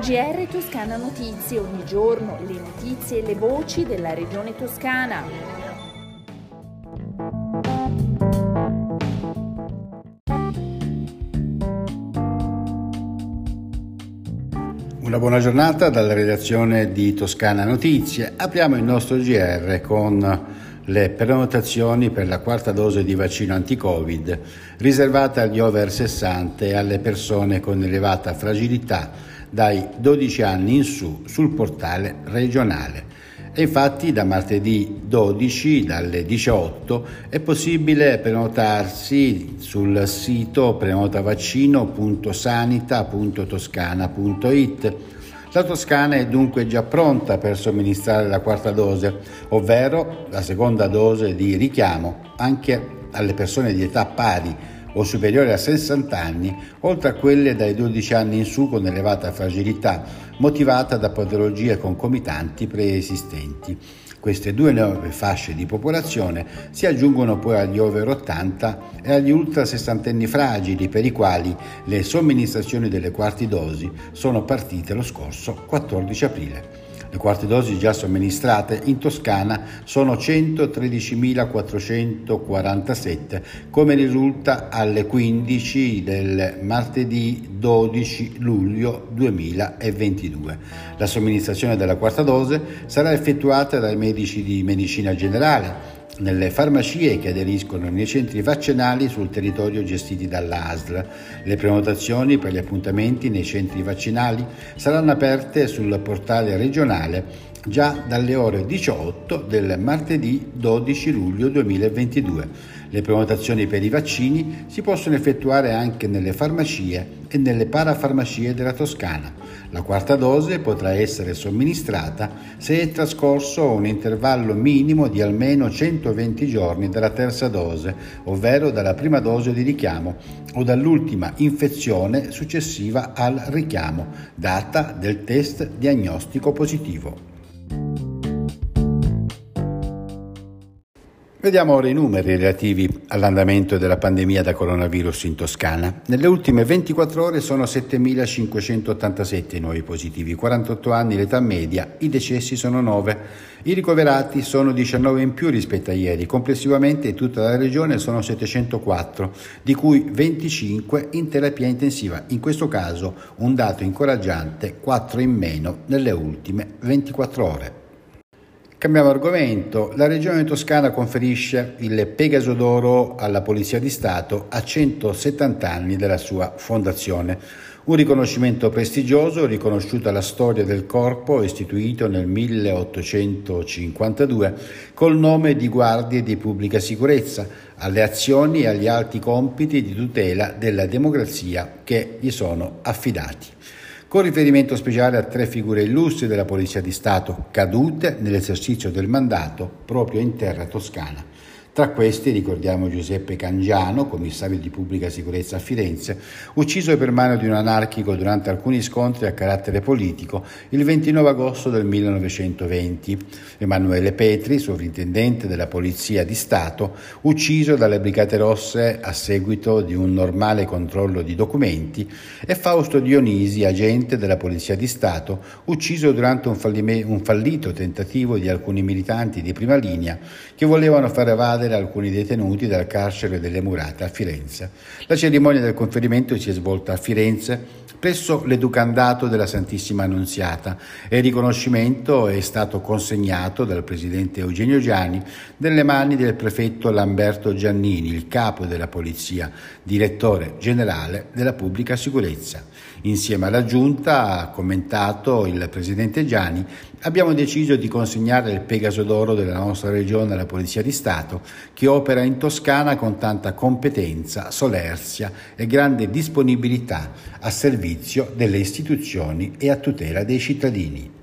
GR Toscana Notizie, ogni giorno le notizie e le voci della regione toscana. Una buona giornata dalla redazione di Toscana Notizie. Apriamo il nostro GR con le prenotazioni per la quarta dose di vaccino anti-Covid riservata agli over 60 e alle persone con elevata fragilità dai 12 anni in su sul portale regionale. E infatti da martedì 12 dalle 18 è possibile prenotarsi sul sito prenotavaccino.sanita.toscana.it. La Toscana è dunque già pronta per somministrare la quarta dose, ovvero la seconda dose di richiamo anche alle persone di età pari o superiore a 60 anni, oltre a quelle dai 12 anni in su con elevata fragilità, motivata da patologie concomitanti preesistenti. Queste due nuove fasce di popolazione si aggiungono poi agli over 80 e agli ultra sessantenni fragili per i quali le somministrazioni delle quarti dosi sono partite lo scorso 14 aprile. Le quarte dosi già somministrate in Toscana sono 113.447, come risulta alle 15 del martedì 12 luglio 2022. La somministrazione della quarta dose sarà effettuata dai medici di medicina generale nelle farmacie che aderiscono nei centri vaccinali sul territorio gestiti dall'ASL. Le prenotazioni per gli appuntamenti nei centri vaccinali saranno aperte sul portale regionale già dalle ore 18 del martedì 12 luglio 2022. Le prenotazioni per i vaccini si possono effettuare anche nelle farmacie e nelle parafarmacie della Toscana. La quarta dose potrà essere somministrata se è trascorso un intervallo minimo di almeno 120 giorni dalla terza dose, ovvero dalla prima dose di richiamo o dall'ultima infezione successiva al richiamo, data del test diagnostico positivo. Vediamo ora i numeri relativi all'andamento della pandemia da coronavirus in Toscana. Nelle ultime 24 ore sono 7.587 i nuovi positivi, 48 anni l'età media, i decessi sono 9, i ricoverati sono 19 in più rispetto a ieri, complessivamente in tutta la regione sono 704, di cui 25 in terapia intensiva, in questo caso un dato incoraggiante, 4 in meno nelle ultime 24 ore. Cambiamo argomento. La Regione Toscana conferisce il Pegaso d'Oro alla Polizia di Stato a 170 anni dalla sua fondazione. Un riconoscimento prestigioso riconosciuto alla storia del corpo istituito nel 1852 col nome di Guardie di Pubblica Sicurezza, alle azioni e agli alti compiti di tutela della democrazia che gli sono affidati con riferimento speciale a tre figure illustri della Polizia di Stato cadute nell'esercizio del mandato proprio in terra toscana. Tra questi ricordiamo Giuseppe Cangiano, commissario di pubblica sicurezza a Firenze, ucciso per mano di un anarchico durante alcuni scontri a carattere politico il 29 agosto del 1920. Emanuele Petri, sovrintendente della Polizia di Stato, ucciso dalle Brigate Rosse a seguito di un normale controllo di documenti, e Fausto Dionisi, agente della Polizia di Stato, ucciso durante un, fallime- un fallito tentativo di alcuni militanti di prima linea che volevano far evadere evadere alcuni detenuti dal carcere delle Murate a Firenze. La cerimonia del conferimento si è svolta a Firenze presso l'educandato della Santissima Annunziata e il riconoscimento è stato consegnato dal presidente Eugenio Gianni nelle mani del prefetto Lamberto Giannini, il capo della polizia, direttore generale della pubblica sicurezza. Insieme alla giunta, ha commentato il presidente Gianni, abbiamo deciso di consegnare il Pegaso d'Oro della nostra regione alla Polizia di Stato, che opera in Toscana con tanta competenza, solerzia e grande disponibilità a servizio delle istituzioni e a tutela dei cittadini.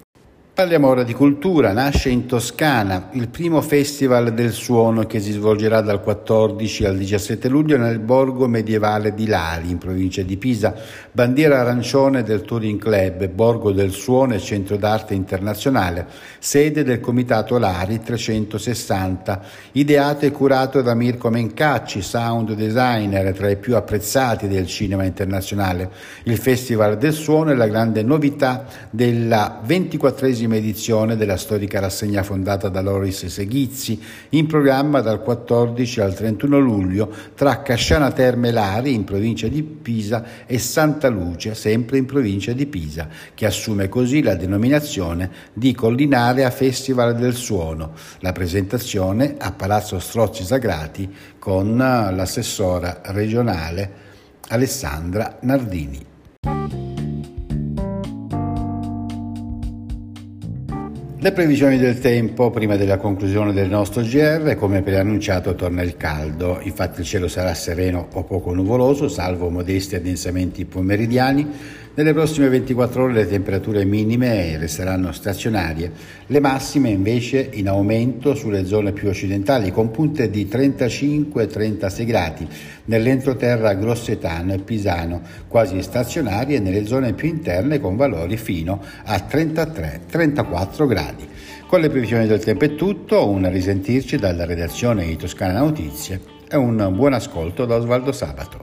Parliamo ora di cultura. Nasce in Toscana il primo festival del suono che si svolgerà dal 14 al 17 luglio nel borgo medievale di Lali, in provincia di Pisa. Bandiera arancione del Touring Club, borgo del suono e centro d'arte internazionale, sede del comitato Lari 360, ideato e curato da Mirko Mencacci, sound designer tra i più apprezzati del cinema internazionale. Il Festival del Suono è la grande novità della 24 edizione della storica rassegna fondata da Loris Seghizzi, in programma dal 14 al 31 luglio tra Casciana Terme Lari, in provincia di Pisa, e Santa Luce, sempre in provincia di Pisa, che assume così la denominazione di Collinarea Festival del Suono. La presentazione a Palazzo Strozzi Sagrati con l'assessora regionale Alessandra Nardini. Le previsioni del tempo prima della conclusione del nostro GR, come preannunciato, torna il caldo. Infatti il cielo sarà sereno o poco nuvoloso, salvo modesti addensamenti pomeridiani. Nelle prossime 24 ore le temperature minime resteranno stazionarie, le massime invece in aumento sulle zone più occidentali con punte di 35-36 gradi nell'entroterra grossetano e pisano, quasi stazionarie nelle zone più interne con valori fino a 33-34 gradi. Con le previsioni del tempo è tutto, un risentirci dalla redazione di Toscana Notizie e un buon ascolto da Osvaldo Sabato.